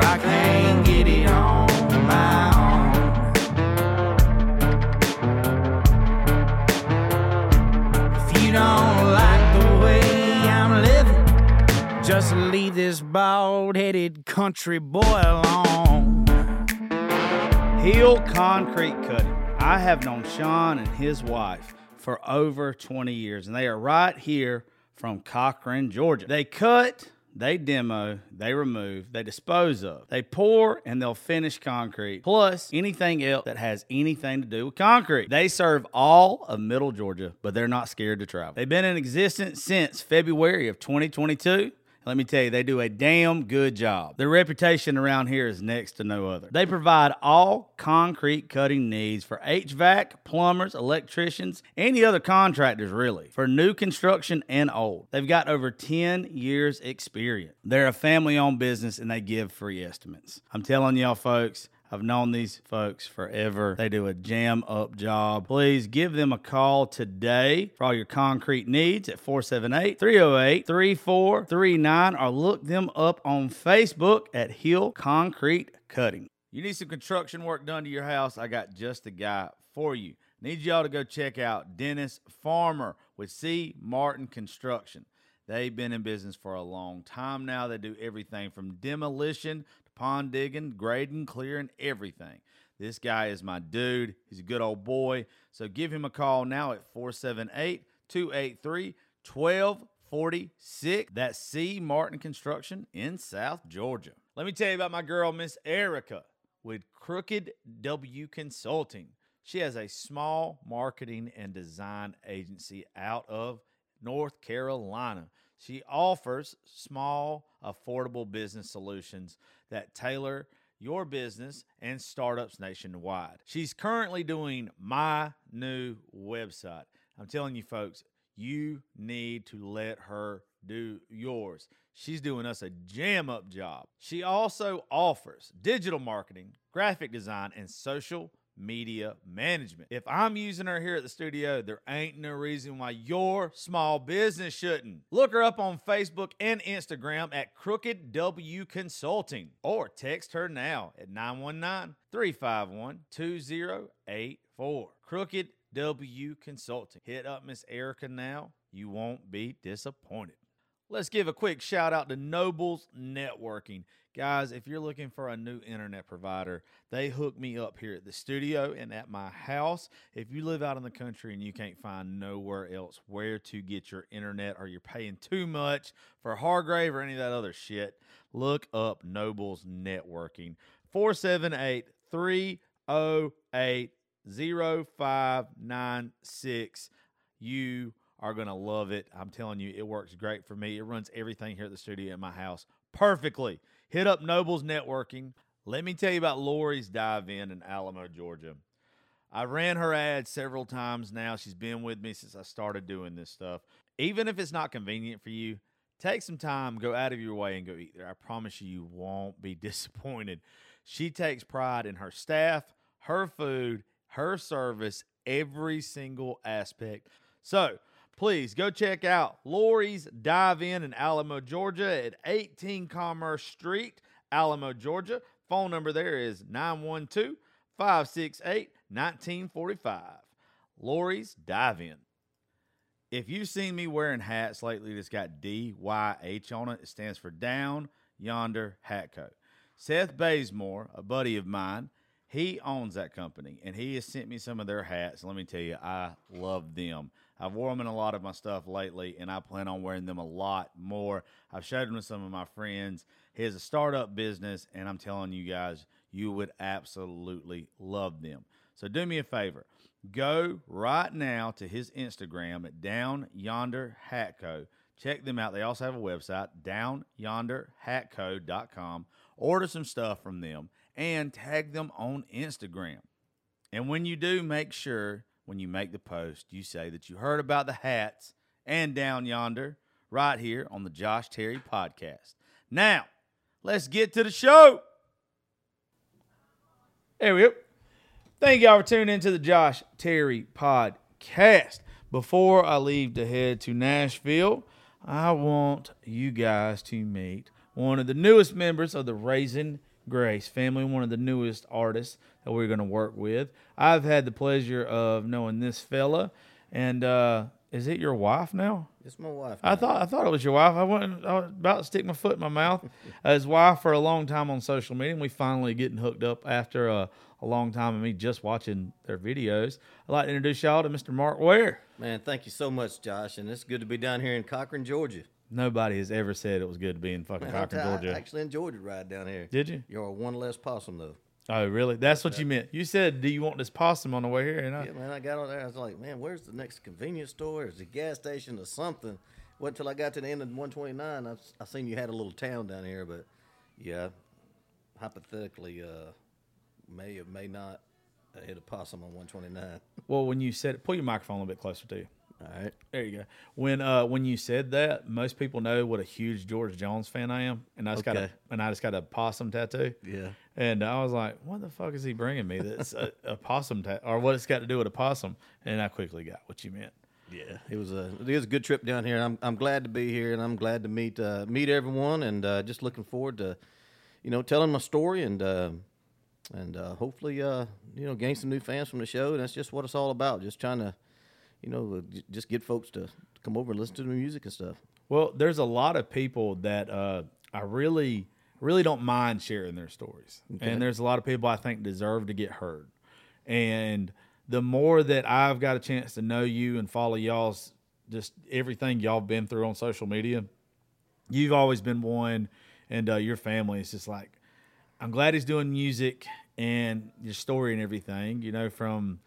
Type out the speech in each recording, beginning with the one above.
I can't get it on my own. If you don't like the way I'm living, just leave this bald headed country boy alone. Hill Concrete Cutting. I have known Sean and his wife for over 20 years, and they are right here from Cochran, Georgia. They cut, they demo, they remove, they dispose of, they pour, and they'll finish concrete, plus anything else that has anything to do with concrete. They serve all of Middle Georgia, but they're not scared to travel. They've been in existence since February of 2022. Let me tell you, they do a damn good job. Their reputation around here is next to no other. They provide all concrete cutting needs for HVAC, plumbers, electricians, any other contractors, really, for new construction and old. They've got over 10 years' experience. They're a family owned business and they give free estimates. I'm telling y'all, folks, I've known these folks forever. They do a jam up job. Please give them a call today for all your concrete needs at 478 308 3439 or look them up on Facebook at Hill Concrete Cutting. You need some construction work done to your house? I got just the guy for you. Need y'all to go check out Dennis Farmer with C. Martin Construction. They've been in business for a long time now. They do everything from demolition pond digging, grading, clearing, everything. This guy is my dude. He's a good old boy. So give him a call now at 478 283 1246. That's C. Martin Construction in South Georgia. Let me tell you about my girl, Miss Erica, with Crooked W Consulting. She has a small marketing and design agency out of North Carolina. She offers small, affordable business solutions that tailor your business and startups nationwide. She's currently doing my new website. I'm telling you, folks, you need to let her do yours. She's doing us a jam up job. She also offers digital marketing, graphic design, and social media management. If I'm using her here at the studio, there ain't no reason why your small business shouldn't. Look her up on Facebook and Instagram at Crooked W Consulting or text her now at 919 351 2084. Crooked W Consulting. Hit up Miss Erica now. You won't be disappointed. Let's give a quick shout out to Nobles Networking. Guys, if you're looking for a new internet provider, they hook me up here at the studio and at my house. If you live out in the country and you can't find nowhere else where to get your internet or you're paying too much for Hargrave or any of that other shit, look up Nobles Networking. 478 308 0596. You are going to love it. I'm telling you, it works great for me. It runs everything here at the studio in my house perfectly. Hit up Nobles Networking. Let me tell you about Lori's Dive In in Alamo, Georgia. I ran her ad several times now. She's been with me since I started doing this stuff. Even if it's not convenient for you, take some time, go out of your way and go eat there. I promise you, you won't be disappointed. She takes pride in her staff, her food, her service, every single aspect. So please go check out Lori's Dive In in Alamo, Georgia at 18 Commerce Street, Alamo, Georgia. Phone number there is 912 568 1945. Lori's Dive In. If you've seen me wearing hats lately that's got DYH on it, it stands for Down Yonder Hat Co. Seth Bazemore, a buddy of mine, he owns that company and he has sent me some of their hats. Let me tell you, I love them. I've worn them in a lot of my stuff lately and I plan on wearing them a lot more. I've showed them to some of my friends. He has a startup business and I'm telling you guys, you would absolutely love them. So do me a favor. Go right now to his Instagram at Down Yonder Hat Co. Check them out. They also have a website, downyonderhatco.com. Order some stuff from them and tag them on Instagram. And when you do, make sure when you make the post, you say that you heard about the hats and Down Yonder right here on the Josh Terry podcast. Now, let's get to the show. There we go. Thank y'all for tuning into the Josh Terry podcast. Before I leave to head to Nashville, I want you guys to meet one of the newest members of the Raising Grace family, one of the newest artists that we're going to work with. I've had the pleasure of knowing this fella, and uh, is it your wife now? It's my wife. I thought I thought it was your wife. I wasn't. I was about to stick my foot in my mouth. Uh, His wife for a long time on social media, and we finally getting hooked up after a, a long time of me just watching their videos. I'd like to introduce y'all to Mr. Mark Ware. Man, thank you so much, Josh. And it's good to be down here in Cochran, Georgia. Nobody has ever said it was good to be in fucking Man, Cochran, tell Georgia. I actually enjoyed the ride down here. Did you? You're one less possum, though. Oh, really? That's what you meant. You said, "Do you want this possum on the way here?" And I, Yeah, man, I got on there. I was like, man, where's the next convenience store? Is the gas station or something? Wait until I got to the end of 129. I, I seen you had a little town down here, but yeah, hypothetically, uh, may or may not hit a possum on 129. well, when you said, pull your microphone a little bit closer to you. All right. There you go. When uh when you said that, most people know what a huge George Jones fan I am, and I just got a Okay. and I just got a possum tattoo. Yeah. And I was like, "What the fuck is he bringing me? That's a, a possum tattoo, or what it's got to do with a possum?" And I quickly got what you meant. Yeah, it was a it was a good trip down here. and I'm I'm glad to be here, and I'm glad to meet uh, meet everyone, and uh, just looking forward to, you know, telling my story and uh, and uh, hopefully uh, you know gain some new fans from the show. And that's just what it's all about. Just trying to, you know, just get folks to come over and listen to the music and stuff. Well, there's a lot of people that uh, I really, really don't mind sharing their stories, and there's a lot of people I think deserve to get heard. And the more that I've got a chance to know you and follow y'all's just everything y'all been through on social media, you've always been one, and uh, your family is just like, I'm glad he's doing music and your story and everything. You know, from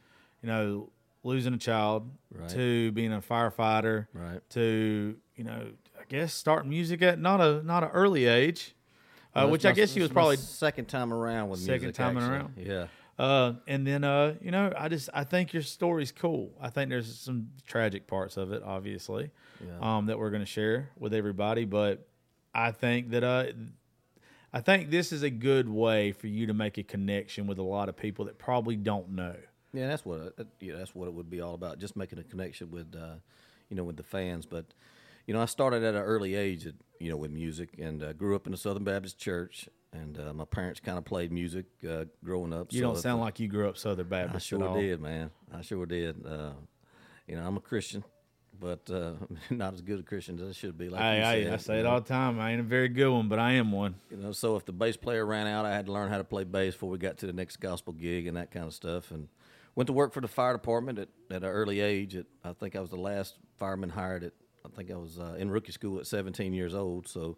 you know losing a child Right. to being a firefighter, Right. to you know, I guess starting music at not a not an early age, uh, Well, which it's I guess he was probably second time around with Second music. time actually. around? Yeah. Uh, and then, uh, you know, I just I think your story's cool. I think there's some tragic parts of it, obviously, Yeah. um, that we're going to share with everybody. But I think that uh, I think this is a good way for you to make a connection with a lot of people that probably don't know. Yeah, that's what it, yeah, that's what it would be all about. Just making a connection with, uh, you know, with the fans. But, you know, I started at an early age, at, you know, with music, and uh, grew up in a Southern Baptist Church. And uh, my parents kind of played music uh, growing up. You so don't sound like you grew up Southern I Baptist at sure did, man. I sure did. Uh, you know, I'm a Christian, but uh, not as good a Christian as I should be. Like I, you I, I say it know? all the time. I ain't a very good one, but I am one. You know, so if the bass player ran out, I had to learn how to play bass before we got to the next gospel gig and that kind of stuff. And went to work for the fire department at, at an early age. At, I think I was the last fireman hired at. I think I was uh, in rookie school at 17 years old. So,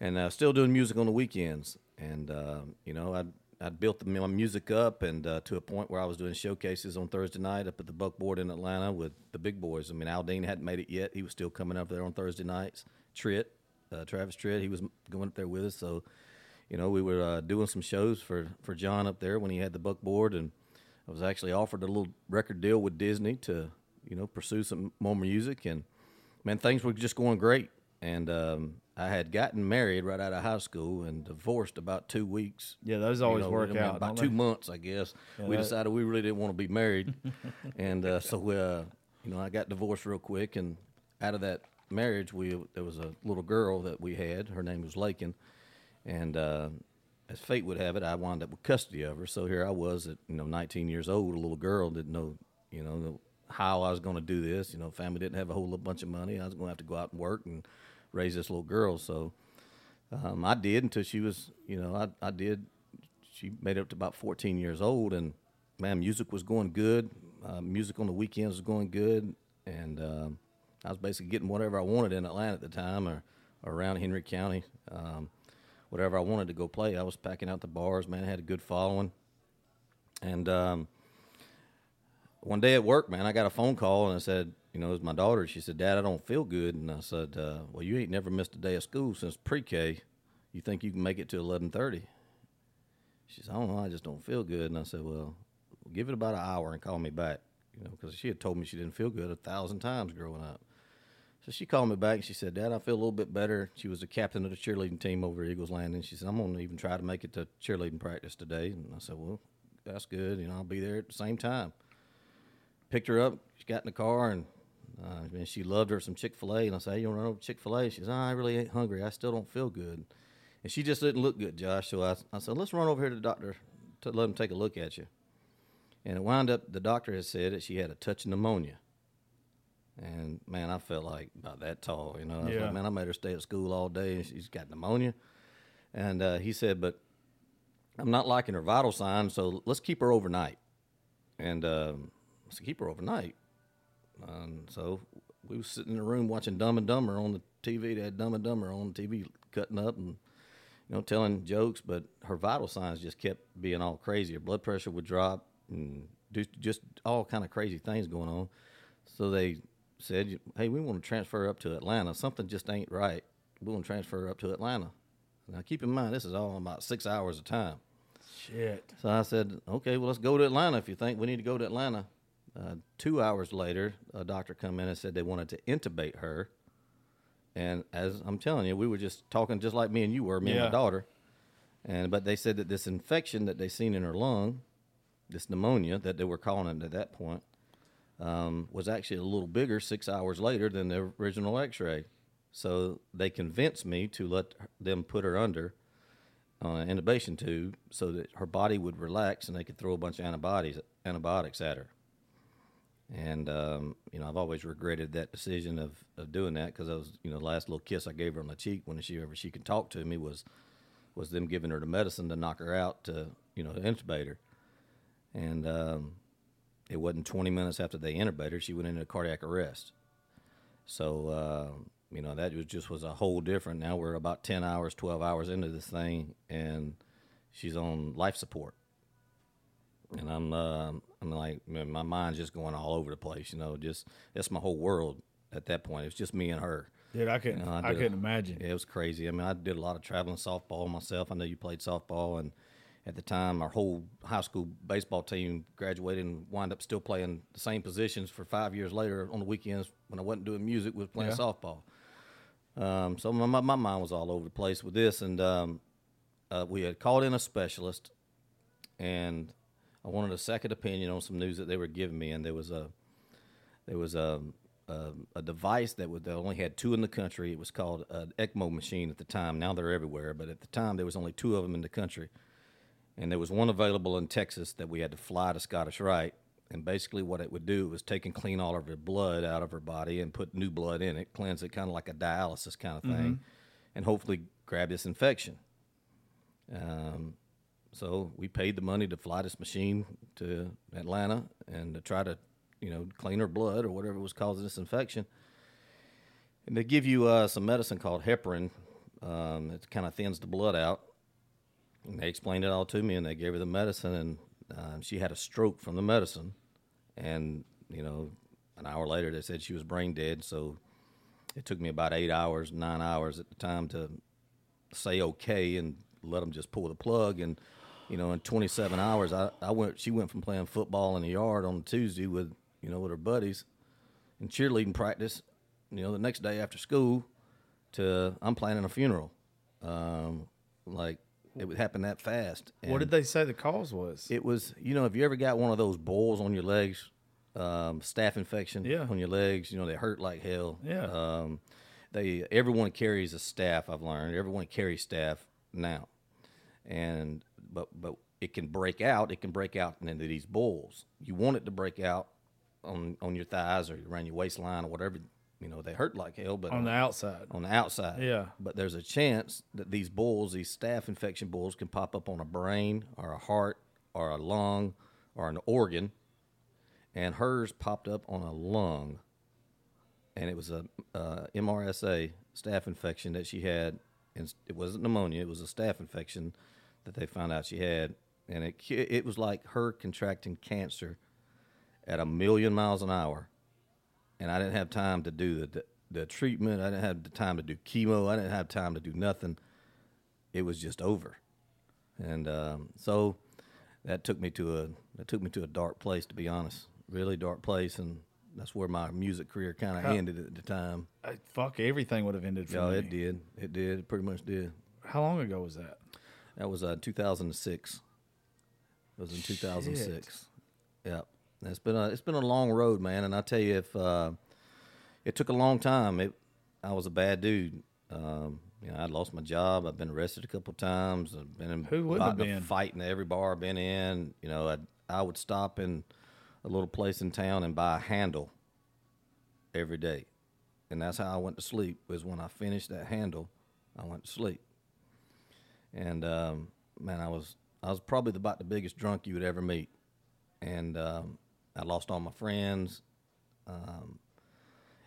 and uh, still doing music on the weekends. And uh, you know, I'd I'd built my music up and uh, to a point where I was doing showcases on Thursday night up at the Buckboard in Atlanta with the big boys. I mean, Aldean hadn't made it yet; he was still coming up there on Thursday nights. Tritt, uh, Travis Tritt, he was going up there with us. So, you know, we were uh, doing some shows for for John up there when he had the Buckboard, and I was actually offered a little record deal with Disney to you know pursue some more music, and man, things were just going great. and um, I had gotten married right out of high school and divorced about two weeks. Yeah, those you always know, work I mean, out. About two they? months, I guess. we that- decided we really didn't want to be married, and uh, so uh, you know I got divorced real quick. And out of that marriage, we there was a little girl that we had. Her name was Lakyn, and uh, as fate would have it, I wound up with custody of her. So here I was at you know 19 years old, a little girl, didn't know you know how I was going to do this. You know, family didn't have a whole bunch of money. I was going to have to go out and work and raise this little girl. So um, I did until she was, you know, I, I did. She made it up to about 14 years old, and man, music was going good. Uh, music on the weekends was going good, and um, I was basically getting whatever I wanted in Atlanta at the time, or, or around Henry County. Um, whatever I wanted to go play, I was packing out the bars. Man, I had a good following, and um, one day at work, man, I got a phone call and I said, you know, it was my daughter. She said, Dad, I don't feel good. And I said, uh, well, you ain't never missed a day of school since pre-K. You think you can make it to 1130? She said, I don't know. I just don't feel good. And I said, well, give it about an hour and call me back, you know, because she had told me she didn't feel good a thousand times growing up. So she called me back and she said, Dad, I feel a little bit better. She was the captain of the cheerleading team over at Eagles Landing. She said, I'm going to even try to make it to cheerleading practice today. And I said, well, that's good. You know, I'll be there at the same time picked her up. She got in the car and uh, man, she loved her some Chick Fil A. And I said, hey, "You want to run over Chick Fil A?" She said, oh, "I really ain't hungry. I still don't feel good." And she just didn't look good, Josh. So I, I said, "Let's run over here to the doctor to let him take a look at you." And it wound up the doctor had said that she had a touch of pneumonia. And man, I felt like about that tall. You know, I Yeah. like, man, I made her stay at school all day, and she's got pneumonia. And uh, he said, but I'm not liking her vital signs, so let's keep her overnight. And um, I said, keep her overnight. And so we was sitting in the room watching Dumb and Dumber on the TV. They had Dumb and Dumber on the TV, cutting up and you know telling jokes. But her vital signs just kept being all crazy. Her blood pressure would drop, and just just all kind of crazy things going on. So they said, "Hey, we want to transfer up to Atlanta. Something just ain't right. We want to transfer up to Atlanta." Now, keep in mind, this is all about six hours of time. Shit. So I said, okay, well, let's go to Atlanta if you think we need to go to Atlanta. Uh, two hours later, a doctor come in and said they wanted to intubate her. And as I'm telling you, we were just talking just like me and you were, me and my daughter. And but they said that this infection that they seen in her lung, this pneumonia that they were calling it at that point, um, was actually a little bigger six hours later than the original X-ray. So they convinced me to let them put her under uh, intubation tube so that her body would relax and they could throw a bunch of antibodies antibiotics at her. And um, you know, I've always regretted that decision of, of doing that because I was, you know, the last little kiss I gave her on the cheek when she ever she could talk to me was was them giving her the medicine to knock her out to you know to intubate her. And um, it wasn't 20 minutes after they intubated her, she went into cardiac arrest. So uh, you know that was just was a whole different. Now we're about 10 hours, 12 hours into this thing, and she's on life support. And I'm uh, I'm like man, my mind's just going all over the place. You know, just that's my whole world at that point. It's just me and her. Dude, I couldn't. You know, I, a- couldn't imagine. Yeah, it was crazy. I mean, I did a lot of traveling softball myself. I know you played softball, and at the time, our whole high school baseball team graduated and wound up still playing the same positions for five years later on the weekends when I wasn't doing music, was playing Yeah. softball. Um, so my, my mind was all over the place with this, and um, uh, we had called in a specialist, and I wanted a second opinion on some news that they were giving me, and there was a there was a a, a device that would, they only had two in the country. It was called an ECMO machine at the time. Now they're everywhere, but at the time there was only two of them in the country, and there was one available in Texas that we had to fly to Scottish Rite. And basically, what it would do was take and clean all of her blood out of her body and put new blood in it, cleanse it, kind of like a dialysis kind of thing, and hopefully grab this infection. Um, so we paid the money to fly this machine to Atlanta and to try to, you know, clean her blood or whatever was causing this infection. And they give you uh, some medicine called heparin. Um, it kind of thins the blood out. And they explained it all to me, and they gave her the medicine, and uh, she had a stroke from the medicine. And you know, an hour later, they said she was brain dead. So it took me about eight hours, nine hours at the time to say okay and let them just pull the plug. And you know, in 27 hours, I, I went. She went from playing football in the yard on Tuesday with you know with her buddies and cheerleading practice. You know, the next day after school, to I'm planning a funeral. Um, like it would happen that fast. What did they say the cause was? It was, you know, if you ever got one of those boils on your legs, um, staph infection Yeah. on your legs, you know, they hurt like hell. Yeah. Um, they everyone carries a staph. I've learned everyone carries staph now, and but but it can break out. It can break out into these boils. You want it to break out on on your thighs or around your waistline or whatever. You know, they hurt like hell, but on the outside. on the outside. Yeah. But there's a chance that these bulls, these staph infection bulls, can pop up on a brain or a heart or a lung or an organ. And hers popped up on a lung. And it was a uh, MRSA staph infection that she had. And it wasn't pneumonia, it was a staph infection that they found out she had. And it, it was like her contracting cancer at a million miles an hour and I didn't have time to do the, the the treatment. I didn't have the time to do chemo. I didn't have time to do nothing. It was just over, and um, so that took me to a that took me to a dark place, to be honest, really dark place, and that's where my music career kind of ended at the time. Uh, fuck, everything would have ended for Yeah, me. it did. It did. It pretty much did. How long ago was that? That was uh, 2006. It was in 2006. Yep. It's been a it's been a long road, man. And I tell you, if uh, it took a long time, it I was a bad dude. Um, you know, I lost my job. I've been arrested a couple times. I've been in Who have been? fight in every bar I've been in. You know, I I would stop in a little place in town and buy a handle every day, and that's how I went to sleep. Was when I finished that handle, I went to sleep. And um, man, I was I was probably about the biggest drunk you would ever meet, and um, I lost all my friends. Um,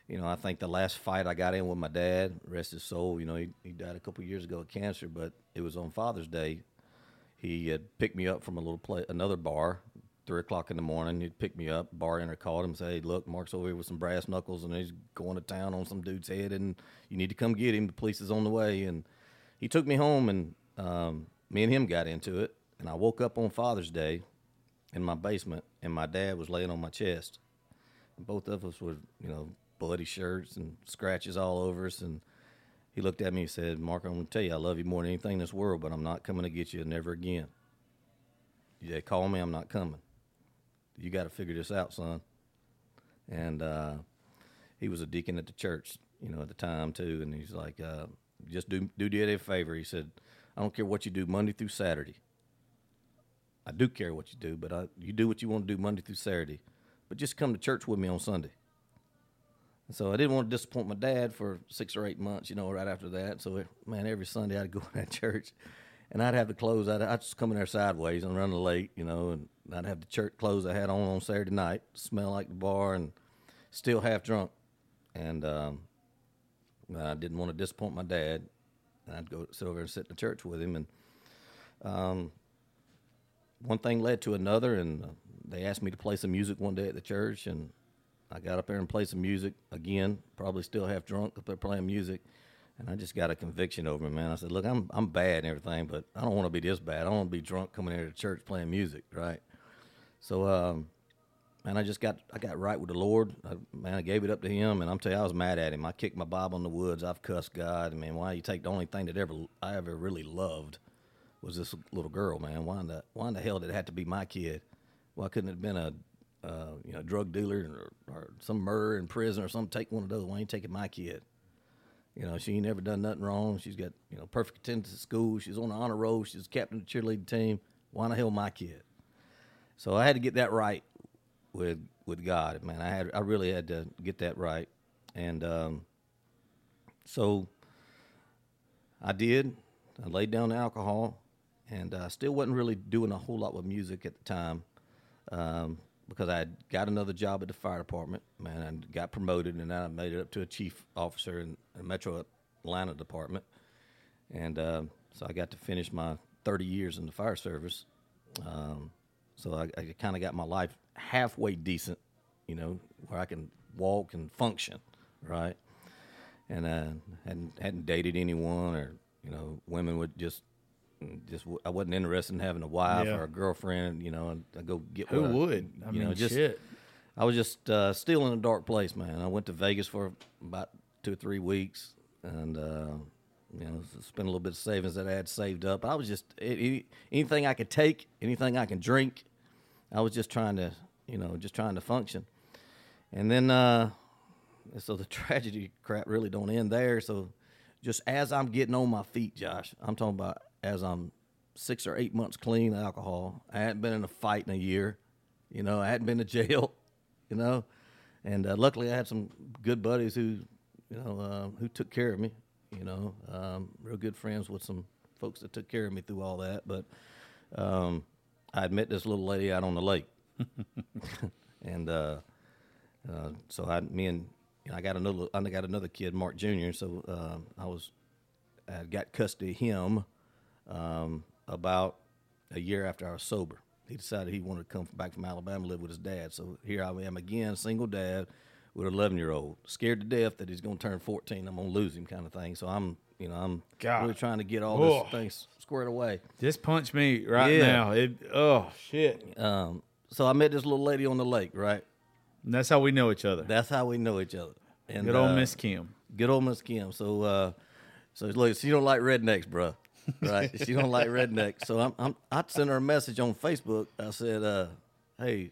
you know, I think the last fight I got in with my dad, rest his soul. You know, he, he died a couple years ago of cancer, but it was on Father's Day. He had picked me up from a little play, another bar, three o'clock in the morning. He'd pick me up. Bar owner called him, and say, "Hey, look, Mark's over here with some brass knuckles, and he's going to town on some dude's head, and you need to come get him. The police is on the way." And he took me home, and um, me and him got into it. And I woke up on Father's Day in my basement, and my dad was laying on my chest. And both of us were, you know, bloody shirts and scratches all over us. And he looked at me and said, Mark, I'm going to tell you, I love you more than anything in this world, but I'm not coming to get you never again. You call me, I'm not coming. You got to figure this out, son. And uh, he was a deacon at the church, you know, at the time too. And he's like, uh, just do do daddy a favor. He said, I don't care what you do Monday through Saturday. I do care what you do, but I, you do what you want to do Monday through Saturday. But just come to church with me on Sunday. And so I didn't want to disappoint my dad for six or eight months, you know, right after that. So, man, every Sunday I'd go to that church and I'd have the clothes. I'd, I'd just come in there sideways and running late, you know, and I'd have the church clothes I had on on Saturday night, smell like the bar, and still half drunk. And um, I didn't want to disappoint my dad. And I'd go sit over and sit in the church with him. And um, one thing led to another, and uh, they asked me to play some music one day at the church, and I got up there and played some music again. Probably still half drunk up there playing music, and I just got a conviction over me, man. I said, "Look, I'm I'm bad and everything, but I don't want to be this bad. I don't want to be drunk coming here to church playing music, right?" So, um, man, I just got I got right with the Lord. I, man, I gave it up to Him, and I'm telling you, I was mad at Him. I kicked my Bible in the woods. I've cussed God. I mean, why you take the only thing that ever I ever really loved was this little girl, man. Why in the why in the hell did it have to be my kid? Why couldn't it have been a uh, you know drug dealer or, or some murderer in prison or something? Take one of those. Why ain't taking my kid? You know, she ain't never done nothing wrong. She's got you know perfect attendance at school. She's on the honor roll. She's captain of the cheerleading team. Why the hell my kid? So I had to get that right with with God, man. I had I really had to get that right, and um, so I did. I laid down the alcohol, and I still wasn't really doing a whole lot with music at the time um, because I got another job at the fire department, man, and got promoted, and I made it up to a chief officer in the Metro Atlanta department, and um, so I got to finish my 30 years in the fire service. Um, so I, I kind of got my life halfway decent, you know, where I can walk and function, right? And uh, hadn't hadn't dated anyone, or you know, women would just just I wasn't interested in having a wife Yeah. or a girlfriend, you know. And I go get Who I- would? I you mean, know, just shit. I was just uh, still in a dark place, man. I went to Vegas for about two or three weeks. and uh, you know, spend a little bit of savings that I had saved up. I was just any, anything I could take, anything I can drink. I was just trying to, you know, just trying to function. And then, uh, so the tragedy crap really don't end there. So, just as I'm getting on my feet, Josh, I'm talking about as I'm six or eight months clean of alcohol. I hadn't been in a fight in a year. You know, I hadn't been to jail. You know, and uh, luckily I had some good buddies who, you know, uh, who took care of me. You know, um, real good friends with some folks that took care of me through all that. But um, I met this little lady out on the lake, and uh, uh, so I, me and you know, I got another, I got another kid, Mark Jr. So uh, I was, I got custody of him um, about a year after I was sober. He decided he wanted to come back from Alabama, live with his dad. So here I am again, single dad with an 11 year old, scared to death that he's going to turn 14. I'm going to lose him, kind of thing. So I'm, you know, I'm God. really trying to get all Whoa. this things squared away. Just punch me right Yeah. now. It, oh shit. Um, so I met this little lady on the lake, right? And that's how we know each other. That's how we know each other. And Good old uh, Miss Kim. Good old Miss Kim. So, uh, so look, she don't like rednecks, bruh. Right? she don't like rednecks. So I'm, I'm, I sent her a message on Facebook. I said, uh, "Hey,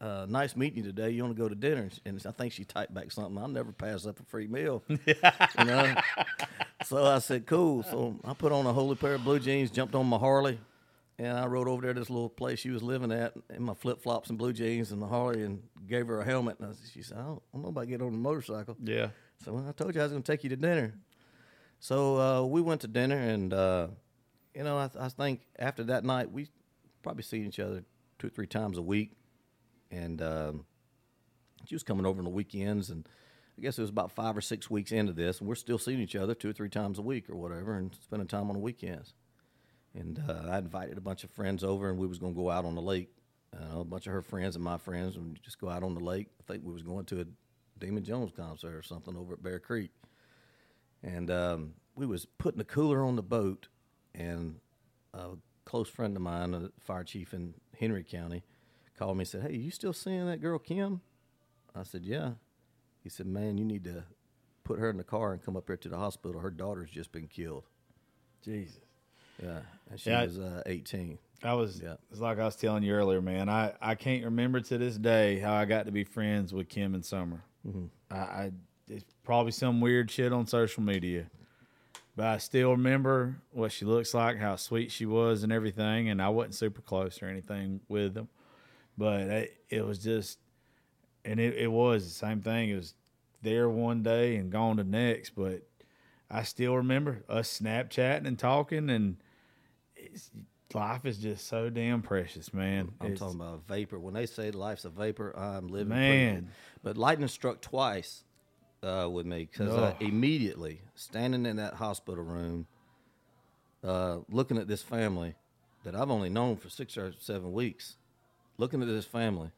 uh, nice meeting you today. You want to go to dinner?" And, I think she typed back something. I'll never pass up a free meal. you know. So I said, "Cool." So I put on a holy pair of blue jeans, jumped on my Harley, and I rode over there to this little place she was living at in my flip flops and blue jeans and the Harley, and gave her a helmet. And I, she said, "I don't, I don't know about getting on a motorcycle." Yeah. So I told you I was going to take you to dinner. So uh, we went to dinner, and uh, you know, I, I think after that night we probably seen each other two or three times a week, and um, she was coming over on the weekends, and I guess it was about five or six weeks into this, and we're still seeing each other two or three times a week or whatever, and spending time on the weekends. And uh, I invited a bunch of friends over, and we was going to go out on the lake. Uh, a bunch of her friends and my friends, and just go out on the lake. I think we was going to a Damon Jones concert or something over at Bear Creek. And um, we was putting a cooler on the boat, and a close friend of mine, a fire chief in Henry County, called me and said, "Hey, you still seeing that girl Kim?" I said, "Yeah." He said, "Man, you need to put her in the car and come up here to the hospital. Her daughter's just been killed." Jesus. Yeah, and she Yeah. was uh, 18. I was Yeah. it's like I was telling you earlier, man. I, I can't remember to this day how I got to be friends with Kim and Summer. Mm-hmm. I, I it's probably some weird shit on social media, but I still remember what she looks like, how sweet she was, and everything. And I wasn't super close or anything with them, but it, it was just, and it, it was the same thing. It was there one day and gone the next, but I still remember us Snapchatting and talking and. It's, life is just so damn precious, man. I'm It's- talking about vapor. When they say life's a vapor, I'm living. Man. proof. But lightning struck twice uh, with me because immediately standing in that hospital room, uh, looking at this family that I've only known for six or seven weeks, looking at this family,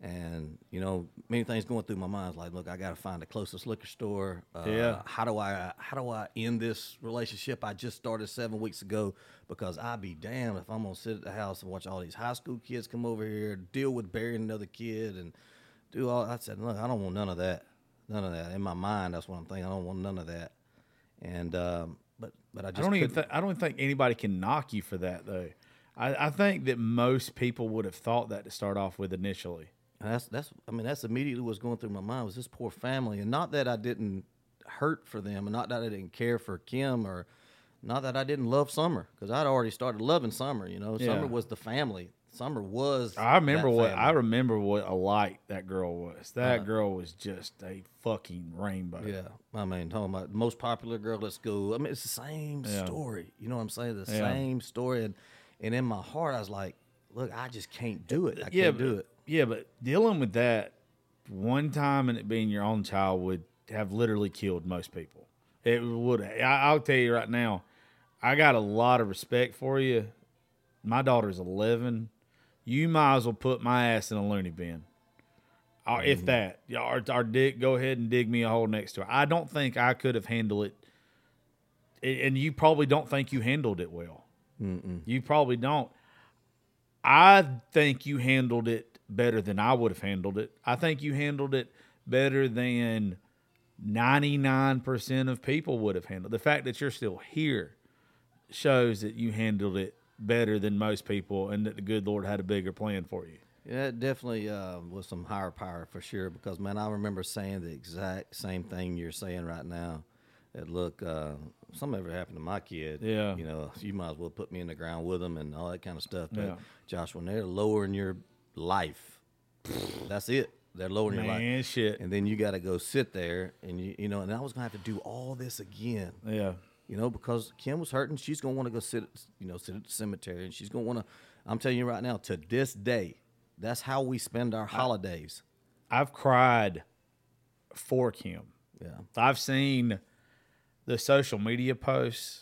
and you know many things going through my mind. Like, look, I got to find the closest liquor store. Uh, Yeah. How do I how do I end this relationship I just started seven weeks ago? Because I'd be damned if I'm gonna sit at the house and watch all these high school kids come over here, deal with burying another kid, and do all. I said, look, I don't want none of that. None of that. In my mind, that's what I'm thinking. I don't want none of that. And um, but but I just I don't even. Th- I don't think anybody can knock you for that, though. I, I think that most people would have thought that to start off with initially. And That's that's I mean that's immediately what's going through my mind was this poor family, and not that I didn't hurt for them, and not that I didn't care for Kim, or not that I didn't love Summer because I'd already started loving Summer. You know, Yeah. Summer was the family. Summer was. I remember what family. I remember what a light that girl was. That uh-huh. girl was just a fucking rainbow. Yeah, I mean, talking about the most popular girl at school. I mean, it's the same Yeah. story. You know what I'm saying? The Yeah. same story, and and in my heart, I was like, look, I just can't do it. I yeah, can't but, do it. Yeah, but dealing with that one time and it being your own child would have literally killed most people. It would. I, I'll tell you right now, I got a lot of respect for you. My daughter's eleven. You might as well put my ass in a loony bin. Or Mm-hmm. if that, Yeah, or, or dig, go ahead and dig me a hole next to her. I don't think I could have handled it, and you probably don't think you handled it well. You probably don't. I think you handled it better than I would have handled it. I think you handled it better than 99% of people would have handled. The fact that you're still here shows that you handled it better than most people and that the good Lord had a bigger plan for you. Yeah, it definitely uh, was some higher power for sure. Because man, I remember saying the exact same thing you're saying right now. That look, uh, something ever happened to my kid, Yeah. you know, you might as well put me in the ground with them and all that kind of stuff. But Yeah. Josh, when they're lowering your life, that's it. They're lowering your life, Man, shit. and then you got to go sit there and you, you know, and I was gonna have to do all this again Yeah. You know, because Kim was hurting. She's gonna want to go sit, you know, sit at the cemetery, and she's gonna want to. I'm telling you right now, to this day, that's how we spend our holidays. I've cried for Kim. Yeah, I've seen the social media posts.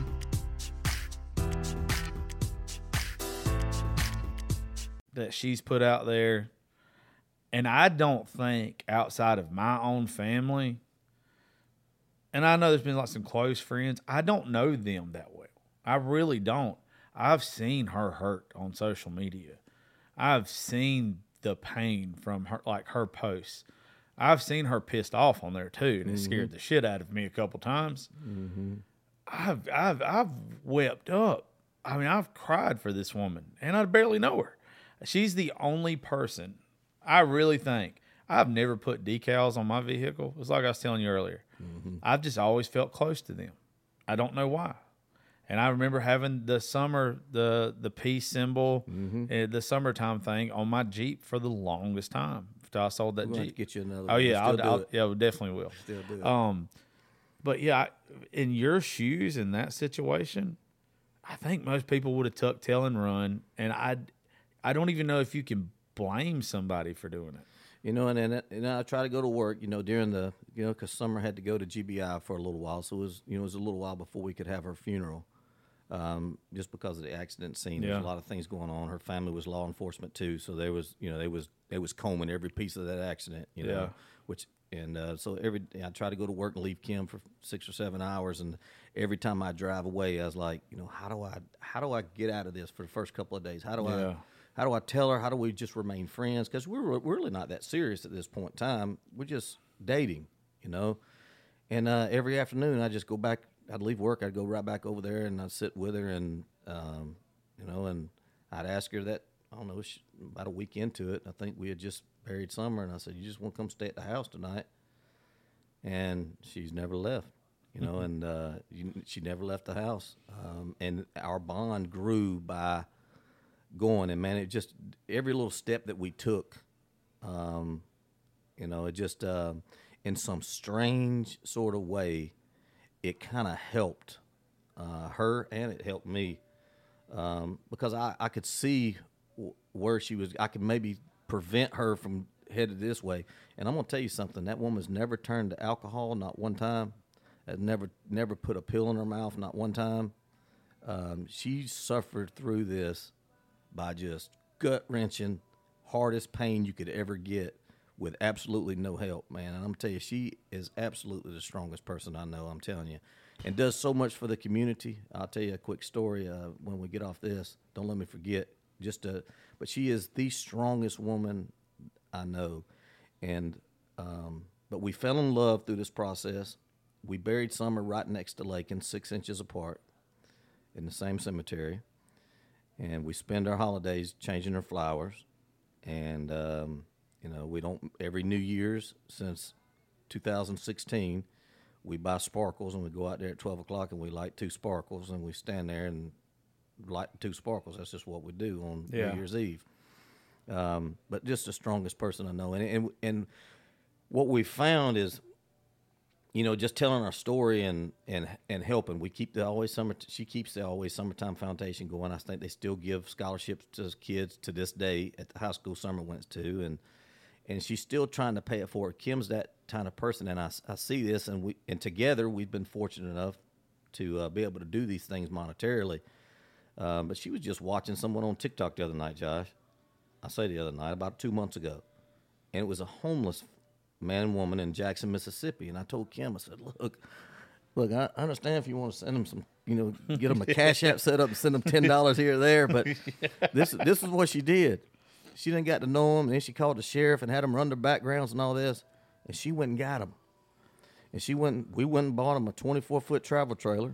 That she's put out there. And I don't think outside of my own family, and I know there's been like some close friends, I don't know them that well. I really don't. I've seen her hurt on social media. I've seen the pain from her, like her posts. I've seen her pissed off on there too, and it mm-hmm. scared the shit out of me a couple times. Mm-hmm. I've I've I've wept up. I mean, I've cried for this woman, and I barely know her. She's the only person I really think I've never put decals on my vehicle. It's like I was telling you earlier. I've just always felt close to them. I don't know why. And I remember having the summer, the the peace symbol, uh, the summertime thing on my Jeep for the longest time. Until I sold that Jeep. get you another. Oh one. yeah, I'll, I'll, yeah, we definitely will. Still do it. Um, but yeah, I- in your shoes in that situation, I think most people would have tucked tail and run, and I, I don't even know if you can blame somebody for doing it. You know, and then and I try to go to work. You know, during the you know because Summer had to go to GBI for a little while, so it was you know it was a little while before we could have her funeral. Um, just because of the accident scene, there's Yeah. a lot of things going on. Her family was law enforcement too, so there was you know they was they was combing every piece of that accident. You know, Yeah. which and uh, so every I try to go to work and leave Kim for six or seven hours, and every time I drive away, I was like, you know, how do I how do I get out of this for the first couple of days? How do Yeah. I how do I tell her? How do we just remain friends? Because we're, we're really not that serious at this point in time. We're just dating, you know. And uh, every afternoon, I just go back. I'd leave work. I'd go right back over there, and I'd sit with her, and um, you know, and I'd ask her that. I don't know, she, about a week into it, I think we had just buried Summer, and I said, "You just want to come stay at the house tonight?" And she's never left, you know, and uh, you, she never left the house. Um, and our bond grew by going and man it just every little step that we took um you know it just uh, in some strange sort of way it kind of helped uh, her and it helped me um, because I, I could see w- where she was i could maybe prevent her from headed this way. And i'm to tell you something that woman's never turned to alcohol not one time. Has never never put a pill in her mouth not one time. Um, she suffered through this by just gut wrenching, hardest pain you could ever get with absolutely no help, man. And I'm gonna tell you, she is absolutely the strongest person I know. I'm telling you, and does so much for the community. I'll tell you a quick story uh, when we get off this. Don't let me forget. Just uh, but she is the strongest woman I know, and um, but we fell in love through this process. We buried Summer right next to Lakyn, six inches apart, in the same cemetery and we spend our holidays changing her flowers. And um, you know, we don't every New Year's since 2016, we buy sparkles and we go out there at twelve o'clock and we light two sparkles and we stand there and light two sparkles. That's just what we do on Yeah. New Year's Eve. Um, but just the strongest person I know, and and and what we found is you know, just telling our story and and and helping. We keep the always summer. She keeps the always summertime foundation going. I think they still give scholarships to kids to this day at the high school summer went to, and and she's still trying to pay it forward. Kim's that kind of person, and I, I see this, and we and together we've been fortunate enough to uh, be able to do these things monetarily. Um, but she was just watching someone on TikTok the other night, Josh. I say the other night, about two months ago, and it was a homeless man and woman in Jackson, Mississippi. And I told Kim, I said, "Look, look, I understand if you want to send them some, you know, get them a cash app set up and send them ten dollars here or there, but this this is what she did. She didn't got to know them, and then she called the sheriff and had them run their backgrounds and all this, and she went and got them. And she went, we went and bought them a 24 foot travel trailer,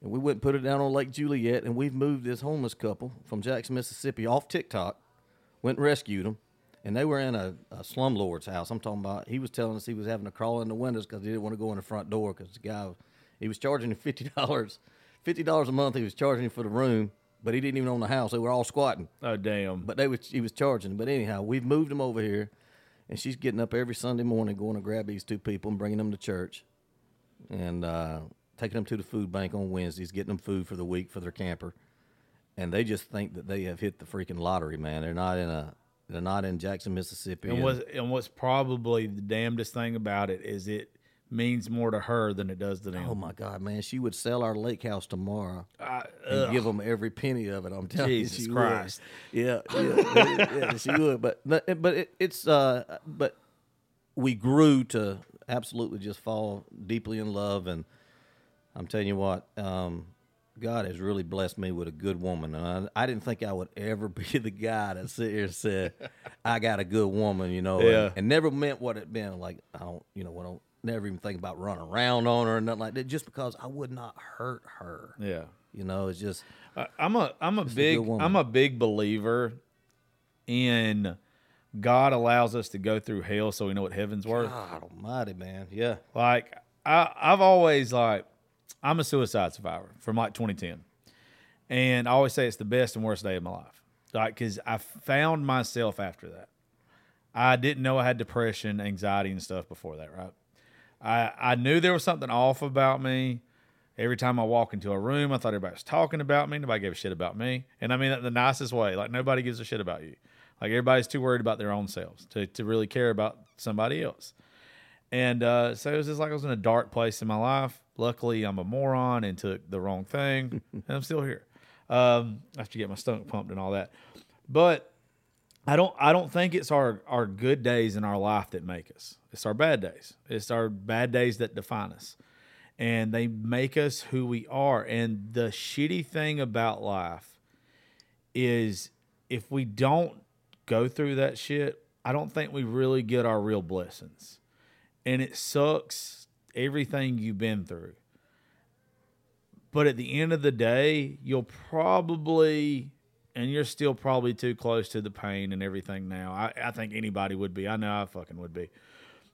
and we went and put it down on Lake Juliette, and we've moved this homeless couple from Jackson, Mississippi, off TikTok, went and rescued them, and they were in a, a slumlord's house. I'm talking about. He was telling us he was having to crawl in the windows because he didn't want to go in the front door because the guy, he was charging him fifty dollars, fifty dollars a month. He was charging him for the room, but he didn't even own the house. They were all squatting. Oh damn! But they was he was charging. But anyhow, we've moved them over here, and she's getting up every Sunday morning, going to grab these two people and bringing them to church, and uh, taking them to the food bank on Wednesdays, getting them food for the week for their camper, and they just think that they have hit the freaking lottery, man. They're not in a they're not in Jackson, Mississippi. and what's and what's probably the damnedest thing about it is it means more to her than it does to them. Oh my God, man! She would sell our lake house tomorrow I- and give them every penny of it. I'm telling Jesus you, she Christ. would. Yeah, yeah, yeah, she would. But but it, it's uh, but we grew to absolutely just fall deeply in love, and I'm telling you what, um, God has really blessed me with a good woman, and I, I didn't think I would ever be the guy that sit here and said, "I got a good woman," you know, and- Yeah. and, never meant what it meant. Like I don't, you know, I don't never even think about running around on her or nothing like that, just because I would not hurt her. Yeah. You know, it's just I- I'm a I'm a a big woman. I'm a big believer in God allows us to go through hell so we know what heaven's worth. God Almighty, man. Yeah, Like I I've always like I'm a suicide survivor from like 2010, and I always say it's the best and worst day of my life. Like because I found myself after that. I didn't know I had depression, anxiety, and stuff before that. Right. I I knew there was something off about me. Every time I walk into a room, I thought everybody was talking about me. Nobody gave a shit about me, and I mean that the nicest way. Like nobody gives a shit about you. Like everybody's too worried about their own selves to to really care about somebody else. And uh, so it was just like I was in a dark place in my life. Luckily, I'm a moron and took the wrong thing, and I'm still here. Um, I have to get my stomach pumped and all that. But I don't I don't think it's our our good days in our life that make us. It's our bad days. It's our bad days that define us. And they make us who we are. And the shitty thing about life is if we don't go through that shit, I don't think we really get our real blessings. And it sucks everything you've been through. But at the end of the day, you'll probably, and you're still probably too close to the pain and everything now. I, I think anybody would be. I know I fucking would be.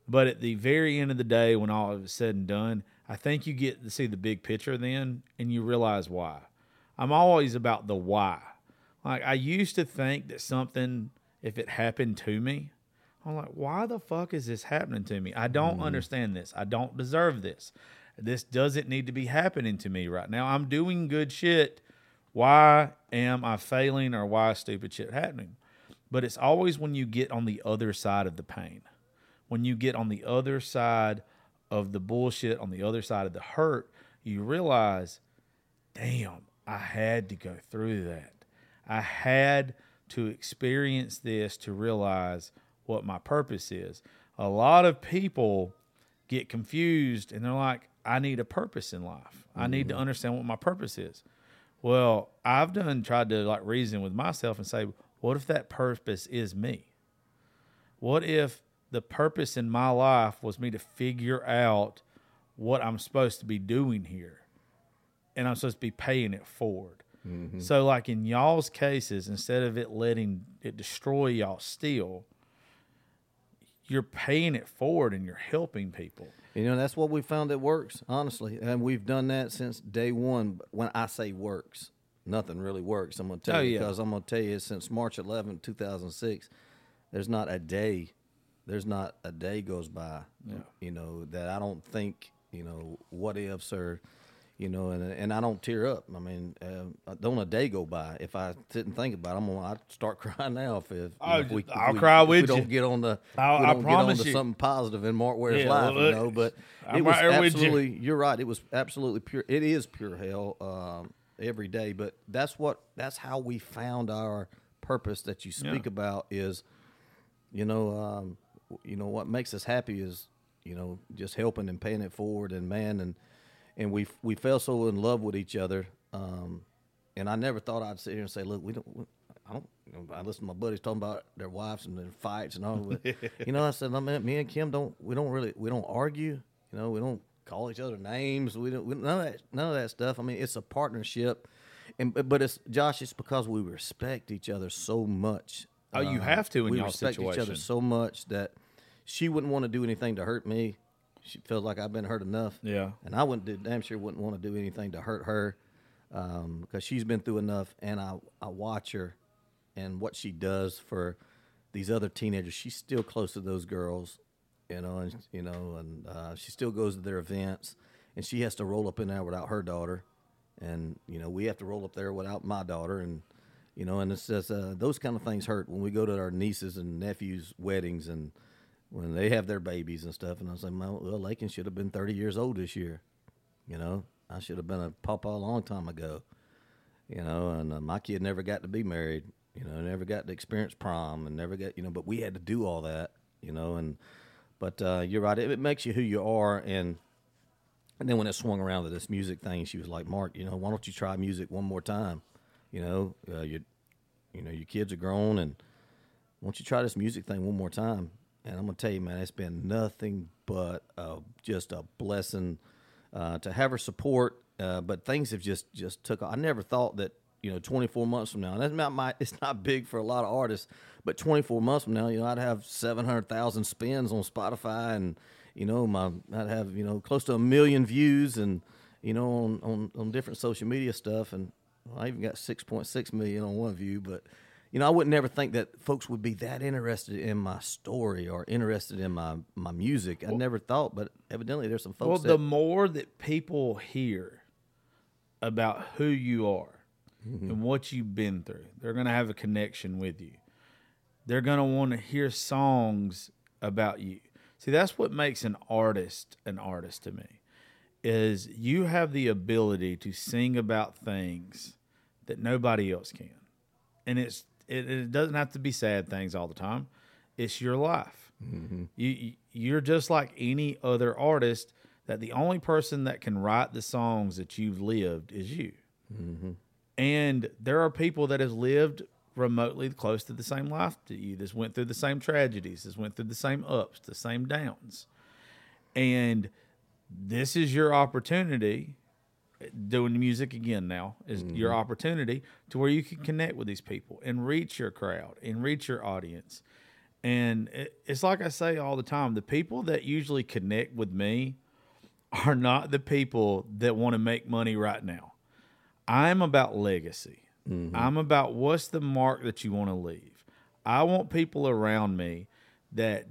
But at the very end of the day, when all is said and done, I think you get to see the big picture then and you realize why. I'm always about the why. Like, I used to think that something, if it happened to me, I'm like, why the fuck is this happening to me? I don't mm-hmm. understand this. I don't deserve this. This doesn't need to be happening to me right now. I'm doing good shit. Why am I failing or why is stupid shit happening? But it's always when you get on the other side of the pain, when you get on the other side of the bullshit, on the other side of the hurt, you realize, damn, I had to go through that. I had to experience this to realize what my purpose is. A lot of people get confused and they're like, I need a purpose in life. I need to mm. understand what my purpose is. Well, I've done tried to like reason with myself and say, what if that purpose is me? What if the purpose in my life was me to figure out what I'm supposed to be doing here and I'm supposed to be paying it forward? Mm-hmm. So, like in y'all's cases, instead of it letting it destroy y'all still, you're paying it forward and you're helping people. You know, that's what we found that works, honestly. And we've done that since day one. When I say works, nothing really works. I'm going to tell Oh, you yeah. because I'm going to tell you since March 11, 2006, there's not a day, there's not a day goes by, you know, that I don't think, you know, what ifs or, you know, and and I don't tear up. I mean, uh, don't a day go by if I sit and think about it. I'm gonna I'd start crying now if, if, you Oh, if we, I'll we- cry if with we don't get on the I'll- we I promise get on to you. something positive in Mark Ware's Yeah, life, look, you know. But I'm it was right there you. absolutely you're right. It was absolutely pure. It is pure hell um, every day. But that's what that's how we found our purpose that you speak Yeah. about is, you know, um, you know what makes us happy is you know just helping and paying it forward and man and and we we fell so in love with each other. Um, and I never thought I'd sit here and say, look, we don't. We, I don't. You know, I listen to my buddies talking about their wives and their fights and all. But you know, I said, I mean, me and Kim don't. We don't really. We don't argue. You know, we don't call each other names. We don't. We, none of that. None of that stuff. I mean, it's a partnership. And but- but it's Josh. It's because we respect each other so much. Oh, you Uh, have to in we y'all respect each other so much that she wouldn't want to do anything to hurt me. She feels like I've been hurt enough. Yeah. And I wouldn't do, damn sure wouldn't want to do anything to hurt her um, because she's been through enough. And I, I watch her and what she does for these other teenagers. She's still close to those girls, you know, and you know, and uh, she still goes to their events. And she has to roll up in there without her daughter, and you know, we have to roll up there without my daughter, and you know, and it's just uh, those kind of things hurt when we go to our nieces and nephews' weddings and when they have their babies and stuff. And I was like, well, Lakyn should have been 30 years old this year. You know, I should have been a papa a long time ago. You know, and uh, my kid never got to be married. You know, never got to experience prom and never got, you know, but we had to do all that, you know, and, but uh, you're right. It, it makes you who you are. And, and then when it swung around to this music thing, she was like, Mark, you know, why don't you try music one more time? You know, uh, you, you know, your kids are grown and, why don't you try this music thing one more time? And I'm gonna tell you, man, it's been nothing but uh, just a blessing uh, to have her support. Uh, but things have just just took. I never thought that you know 24 months from now, and that's not my. It's not big for a lot of artists, but 24 months from now, you know, I'd have 700,000 spins on Spotify, and you know, my I'd have you know close to a million views, and you know, on on, on different social media stuff, and well, I even got 6.6 million on one view, but you know, I would never think that folks would be that interested in my story or interested in my, my music. I never thought, but evidently there's some folks Well, that the more that people hear about who you are Mm-hmm. and what you've been through, they're going to have a connection with you. They're going to want to hear songs about you. See, that's what makes an artist an artist to me. Is you have the ability to sing about things that nobody else can. And it's it, it doesn't have to be sad things all the time. It's your life. Mm-hmm. You you- you're just like any other artist. That the only person that can write the songs that you've lived is you. Mm-hmm. And there are people that have lived remotely close to the same life to you. That's went through the same tragedies. That's went through the same ups, the same downs. And this is your opportunity doing music again now is your mm-hmm. opportunity to where you can connect with these people and reach your crowd and reach your audience. And it, it's like I say all the time the people that usually connect with me are not the people that want to make money right now. I'm about legacy. Mm-hmm. I'm about what's the mark that you want to leave. I want people around me that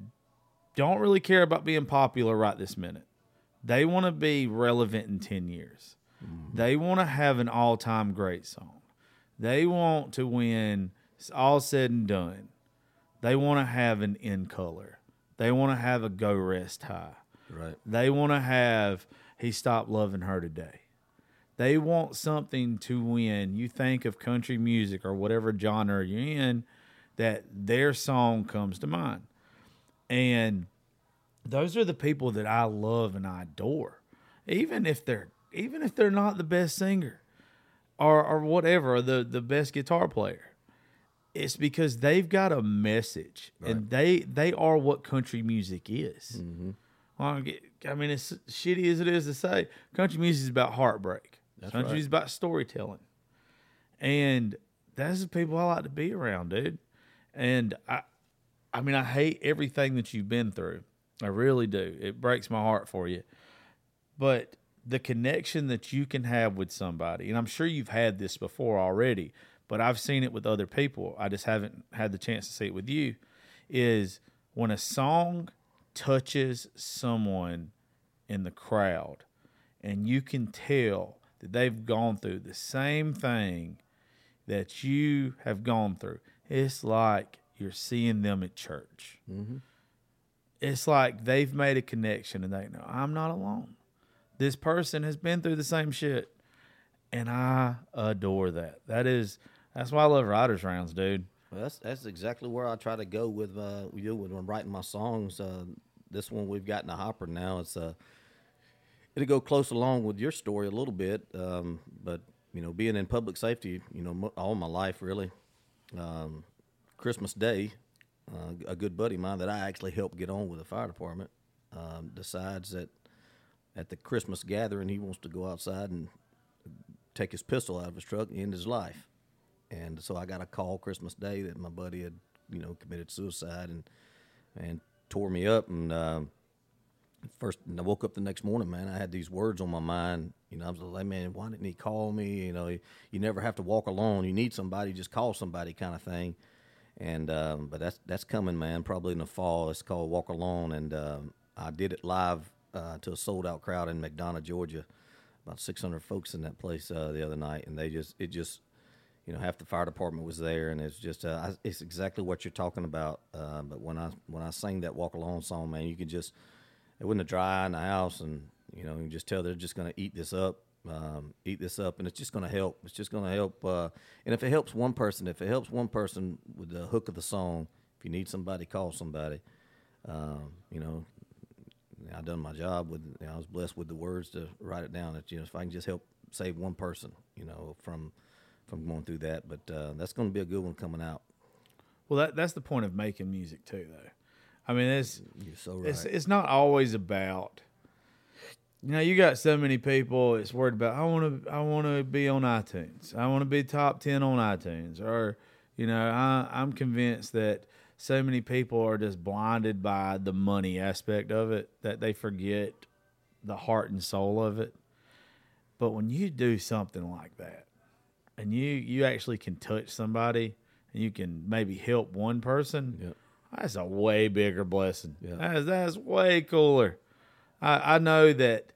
don't really care about being popular right this minute. They want to be relevant in 10 years. They want to have an all time great song. They want to win, it's all said and done. They want to have an in color. They want to have a go rest high. right. They want to have he stopped loving her today. They want something to win. You think of country music or whatever genre you're in, that their song comes to mind. And those are the people that I love and I adore. Even if they're even if they're not the best singer or or whatever, or the, the best guitar player. It's because they've got a message and they they are what country music is. Mm-hmm. Well, I mean, as shitty as it is to say, country music is about heartbreak. country right. is about storytelling, and that's the people I like to be around, dude. And I, I mean, I hate everything that you've been through. I really do. It breaks my heart for you. But the connection that you can have with somebody, and I'm sure you've had this before already, but I've seen it with other people. I just haven't had the chance to see it with you. Is when a song touches someone in the crowd and you can tell that they've gone through the same thing that you have gone through. It's like you're seeing them at church. Mm-hmm. It's like they've made a connection and they know I'm not alone. This person has been through the same shit, and I adore that. That is that's why I love writers rounds, dude. Well, that's that's exactly where I try to go with uh you when I'm writing my songs. Uh, this one we've got in the hopper now. It's uh it'll go close along with your story a little bit, um, but you know, being in public safety, you know, all my life really. Um, Christmas Day, uh, a good buddy of mine that I actually helped get on with the fire department um, decides that at the Christmas gathering he wants to go outside and take his pistol out of his truck and end his life. And so I got a call Christmas Day that my buddy had, you know, committed suicide and and tore me up. And um, first, I woke up the next morning, man. I had these words on my mind. You know, I was like, man, why didn't he call me? You know, you, you never have to walk alone. You need somebody, just call somebody, kind of thing. And um, but that's that's coming, man. Probably in the fall. It's called Walk Alone, and um, I did it live uh, to a sold out crowd in McDonough, Georgia. About 600 folks in that place uh, the other night, and they just it just you know half the fire department was there, and it's just uh, it's exactly what you're talking about. Uh, but when I when I sang that Walk Alone song, man, you could just it wasn't a dry in the house, and you know you just tell they're just going to eat this up, um, eat this up, and it's just going to help. It's just going to help. Uh, and if it helps one person, if it helps one person with the hook of the song, if you need somebody, call somebody. Um, you know, I done my job with. You know, I was blessed with the words to write it down. That you know, if I can just help save one person, you know, from from going through that. But uh, that's going to be a good one coming out. Well, that that's the point of making music too, though. I mean, it's You're so right. it's it's not always about. You know, you got so many people. It's worried about. I want to. I want to be on iTunes. I want to be top ten on iTunes. Or, you know, I, I'm convinced that so many people are just blinded by the money aspect of it that they forget the heart and soul of it. But when you do something like that, and you you actually can touch somebody, and you can maybe help one person, Yep. that's a way bigger blessing. Yeah. That's, that's way cooler. I, I know that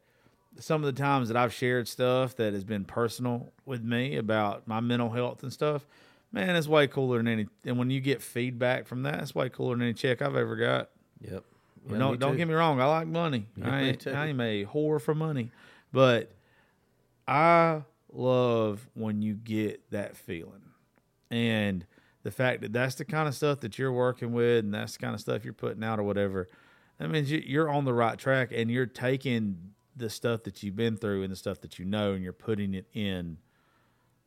some of the times that I've shared stuff that has been personal with me about my mental health and stuff, man, it's way cooler than any. And when you get feedback from that, it's way cooler than any check I've ever got. Yep. You know, don't get me wrong. I like money. Yeah, I ain't, too. I am a whore for money, but I love when you get that feeling, and the fact that that's the kind of stuff that you're working with, and that's the kind of stuff you're putting out or whatever. That means you- you're on the right track, and you're taking the stuff that you've been through and the stuff that you know, and you're putting it in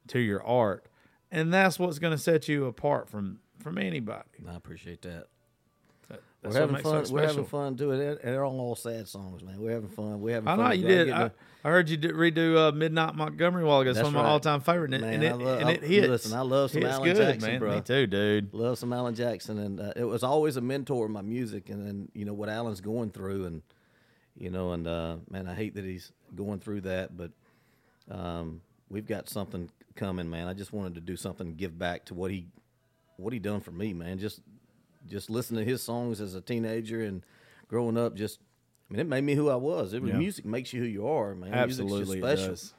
to your art, and that's what's going to set you apart from from anybody. I appreciate that. That- We're having fun. We're having fun doing it. They're all, sad songs, man. We're having fun. We're having I fun. know you did. I, I heard you redo uh, "Midnight Montgomery" while ago. It's one of my right. all-time favorite, and, it- Man, and it, I love- and it hits. listen, I love some Alan good, Jackson, man. bro. Me too, dude. love some Alan Jackson, and uh, it was always a mentor in my music, and then you know what Alan's going through, and you know, and uh, man, I hate that he's going through that, but um, we've got something coming, man. I just wanted to do something, give back to what he, what he done for me, man. Just, just listen to his songs as a teenager and growing up. Just, I mean, it made me who I was. It, Yeah. Music makes you who you are, man. Music's just Absolutely, it special. does.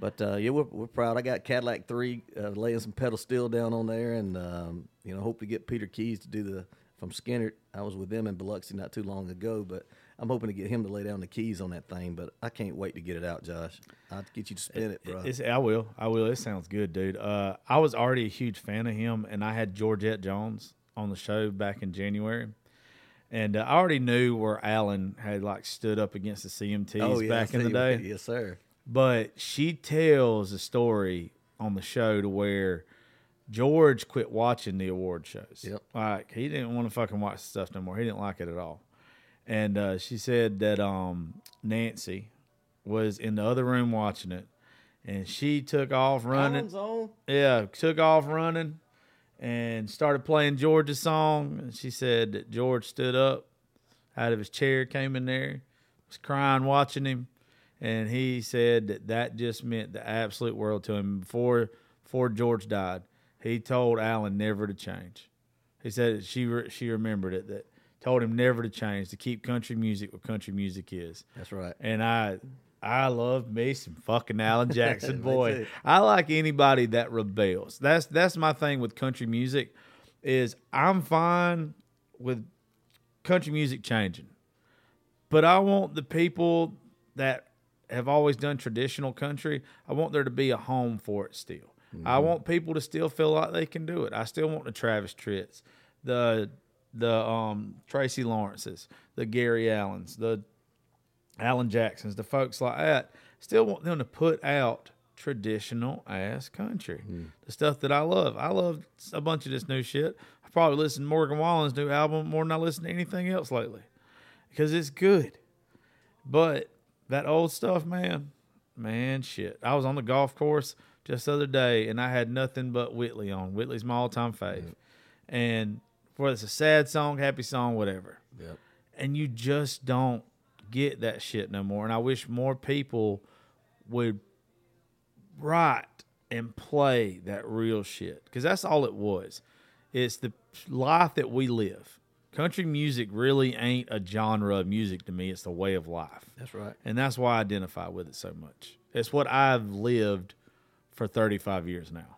But uh, yeah, we're, we're proud. I got Cadillac three uh, laying some pedal steel down on there, and um, you know, hope to get Peter Keys to do the from Skynyrd. I was with them in Biloxi not too long ago, but I'm hoping to get him to lay down the keys on that thing. But I can't wait to get it out, Josh. I'll get you to spin it, bro. I will. I will. It sounds good, dude. Uh, I was already a huge fan of him, and I had Georgette Jones on the show back in January. And uh, I already knew where Alan had like stood up against the CMTs oh yeah, back in the day. yes, sir. But she tells a story on the show to where George quit watching the award shows. Yep. Like he didn't want to fucking watch the stuff no more. He didn't like it at all. And uh, she said that um, Nancy was in the other room watching it, and she took off running. Yeah, took off running, and started playing George's song. And she said that George stood up out of his chair, came in there, was crying watching him, and he said that that just meant the absolute world to him. Before before George died, he told Alan never to change. He said that she re- she remembered it that told him never to change to keep country music what country music is. That's right. And I I love me some fucking Alan Jackson boy. I like anybody that rebels. That's that's my thing with country music is I'm fine with country music changing. But I want the people that have always done traditional country, I want there to be a home for it still. I mm-hmm. want people to still feel like they can do it. I still want the Travis Tritts, the the um Tracy Lawrences, the Gary Allans, the Alan Jacksons, the folks like that, still want them to put out traditional ass country. The stuff that I love. I love a bunch of this new shit. I probably listened to Morgan Wallen's new album more than I listen to anything else lately because it's good. But that old stuff, man, man, shit. I was on the golf course just the other day and I had nothing but Whitley on. Whitley's my all time fave. And whether it's a sad song, happy song, whatever Yep. and you just don't get that shit no more. And I wish more people would write and play that real shit because that's all it was. It's the life that we live. Country music really ain't a genre of music to me. It's the way of life. That's right. And that's why I identify with it so much. It's what I've lived for 35 years now.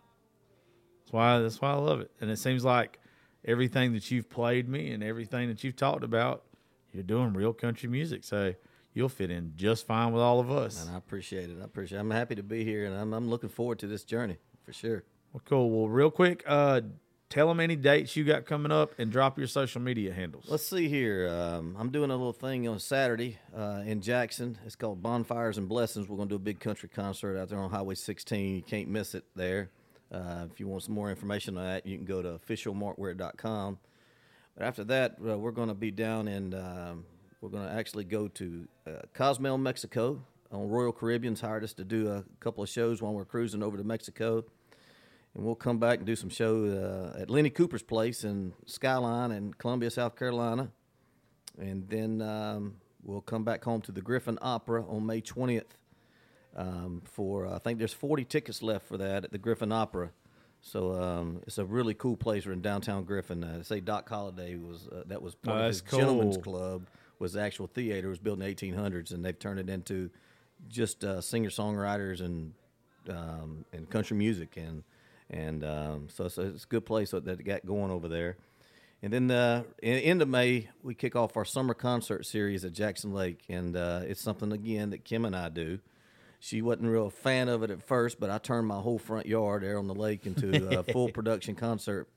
That's why that's why I love it. And it seems like everything that you've played me and everything that you've talked about, you're doing real country music. So you'll fit in just fine with all of us. And I appreciate it. I appreciate. it. I'm happy to be here, and I'm I'm looking forward to this journey for sure. Well, cool. Well, real quick, uh, tell them any dates you got coming up and drop your social media handles. Let's see here. Um, I'm doing a little thing on Saturday uh, in Jackson. It's called Bonfires and Blessings. We're going to do a big country concert out there on Highway 16. You can't miss it there. Uh, if you want some more information on that, you can go to officialmarkware.com. But after that, uh, we're going to be down in, um, we're going to actually go to uh, Cozumel, Mexico. On Royal Caribbean's hired us to do a couple of shows while we're cruising over to Mexico and we'll come back and do some show uh, at Lenny Cooper's place in Skyline in Columbia, South Carolina, and then um, we'll come back home to the Griffin Opera on May twentieth. Um, for uh, I think there's 40 tickets left for that at the Griffin Opera, so um, it's a really cool place. We're in downtown Griffin. Uh, say Doc Holliday was uh, that was part Oh, of his that's gentleman's club was the actual theater. It was built in the 1800s, and they've turned it into just uh, singer songwriters and um, and country music and and um, so, so it's a good place that it got going over there. And then uh, in end of May, we kick off our summer concert series at Jackson Lake, and uh, it's something again that Kim and I do. She wasn't real a fan of it at first, but I turned my whole front yard there on the lake into a full production concert.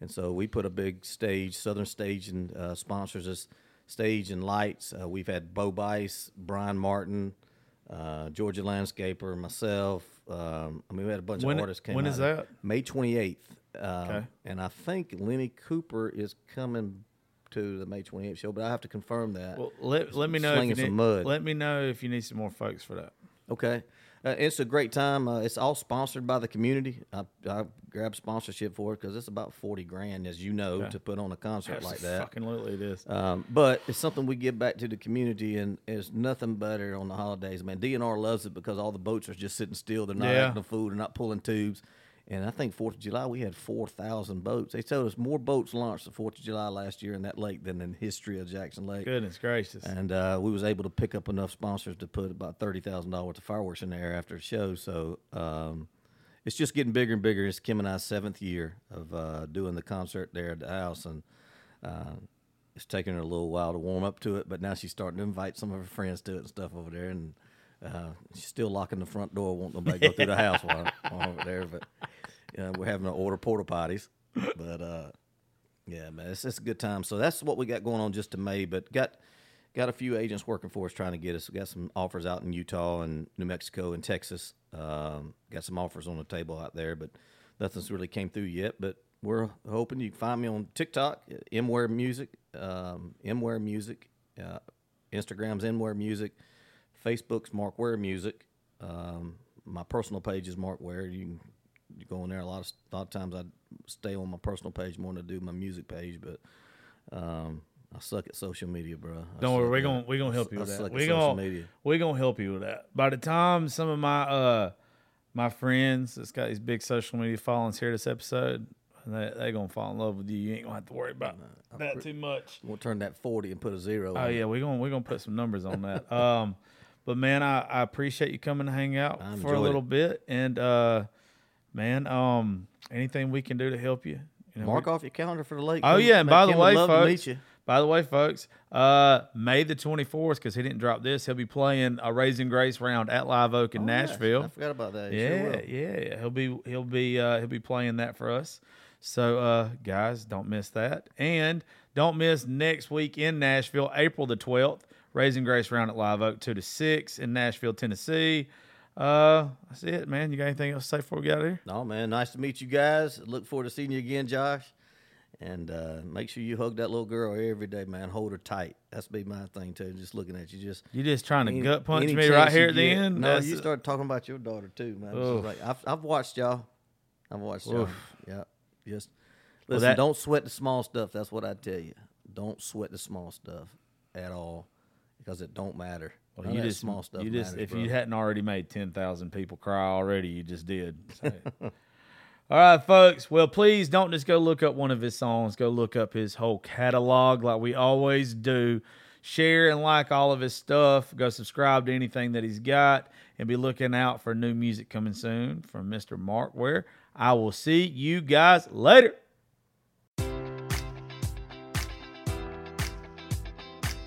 And so we put a big stage, Southern Stage, and uh, sponsors us stage and lights. Uh, we've had Bo Bice, Brian Martin, uh, Georgia Landscaper, myself. Um, I mean, we had a bunch When- of artists came when is that? May 28th. Um, Okay. And I think Lenny Cooper is coming to the May 28th show, but I have to confirm that. Well, let, let me know if you need, let me know if you need some more folks for that. Okay. Uh, it's a great time. Uh, it's all sponsored by the community. I, I grabbed sponsorship for it because it's about 40 grand, as you know, Okay. to put on a concert like that. Fucking literally it is. Um, but it's something we give back to the community, and it's nothing better on the holidays. Man, DNR loves it because all the boats are just sitting still. They're not Yeah. acting a fool. They're not pulling tubes. And I think Fourth of July we had four thousand boats. They told us more boats launched the Fourth of July last year in that lake than in history of Jackson Lake. Goodness gracious. And uh, we was able to pick up enough sponsors to put about thirty thousand dollars of fireworks in the air after the show. So um, it's just getting bigger and bigger. It's Kim and I's seventh year of uh, doing the concert there at the house, and uh, it's taken her a little while to warm up to it. But now she's starting to invite some of her friends to it and stuff over there, and uh, she's still locking the front door, won't nobody go through the house while while over there. But uh, we're having to order porta potties. But uh, yeah, man, it's, it's a good time. So that's what we got going on just to May, but got got a few agents working for us trying to get us. We got some offers out in Utah and New Mexico and Texas. Um, got some offers on the table out there, but nothing's really came through yet. But we're hoping you can find me on TikTok, Mware Music, um, Mware Music, uh, Instagram's Mware Music, Facebook's Mark Ware Music. Um, my personal page is Mark Ware. You can you go in there. A lot of a lot of times I stay on my personal page more than I do my music page, but um, I suck at social media, bro. I Don't worry, we're gonna we're gonna help I you with suck that. at We're social gonna media. we're gonna help you with that. By the time some of my uh my friends that's got these big social media followings here this episode, they they gonna fall in love with you. You ain't gonna have to worry about that too much. We'll turn that forty and put a zero. Oh it. yeah, we're gonna we're gonna put some numbers on that. Um, but man, I, I appreciate you coming to hang out I for a little it. bit, and uh, man, um, anything we can do to help you, you know, Mark we- off your calendar for the lake. Oh yeah, and by the way, folks, by the way, folks, uh, May the twenty fourth, because he didn't drop this, he'll be playing a Raising Grace round at Live Oak in Oh, yes. Nashville. I forgot about that. You Yeah, sure yeah, yeah. He'll be he'll be uh, he'll be playing that for us. So uh, guys, don't miss that, and don't miss next week in Nashville, April the twelfth, Raising Grace round at Live Oak, two to six in Nashville, Tennessee. Uh, that's it, man. You got anything else to say before we get out of here? No, man. Nice to meet you guys. Look forward to seeing you again, Josh. And uh, make sure you hug that little girl every day, man. Hold her tight. That's be my thing too. Just looking at you, just You just trying to any- gut punch me right here at the get. end? No, That's- you start talking about your daughter too, man. It's just Oof. like, I've I've watched y'all. I've watched y'all. Yeah, just Well, listen. that- don't sweat the small stuff. That's what I tell you. Don't sweat the small stuff at all because it don't matter. Well, None you just small stuff. You just matters, if bro. you hadn't already made ten thousand people cry already, you just did. So- All right, folks. Well, please don't just go look up one of his songs. Go look up his whole catalog, like we always do. Share and like all of his stuff. Go subscribe to anything that he's got, and be looking out for new music coming soon from Mr. Mark Ware. I will see you guys later.